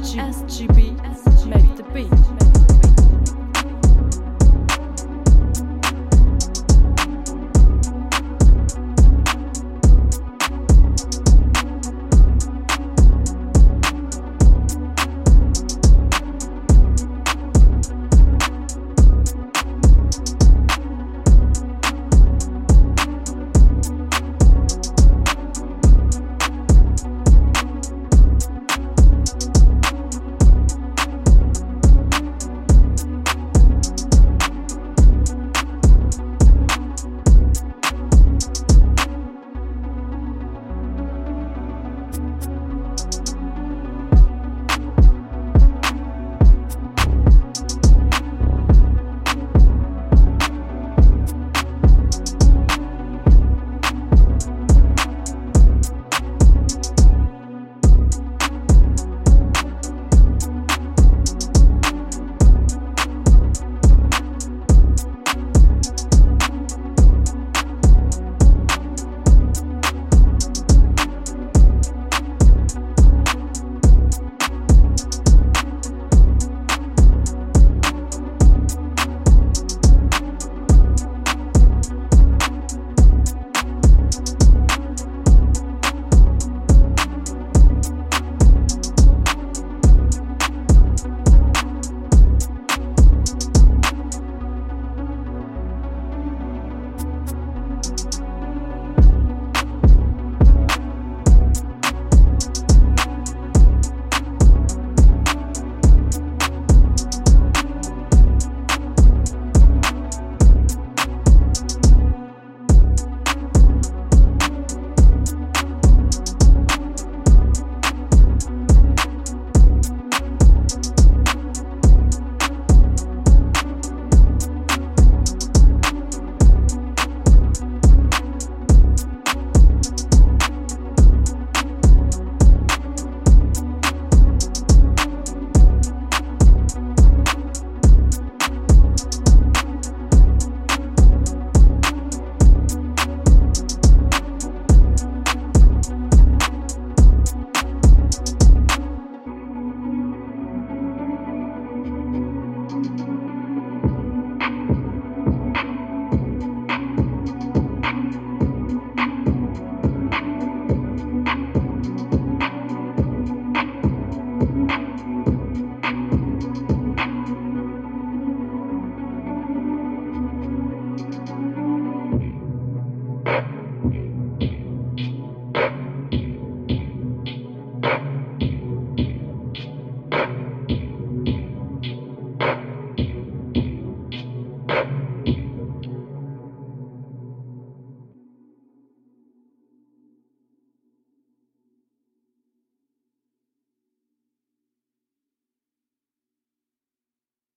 SGB, make the beat.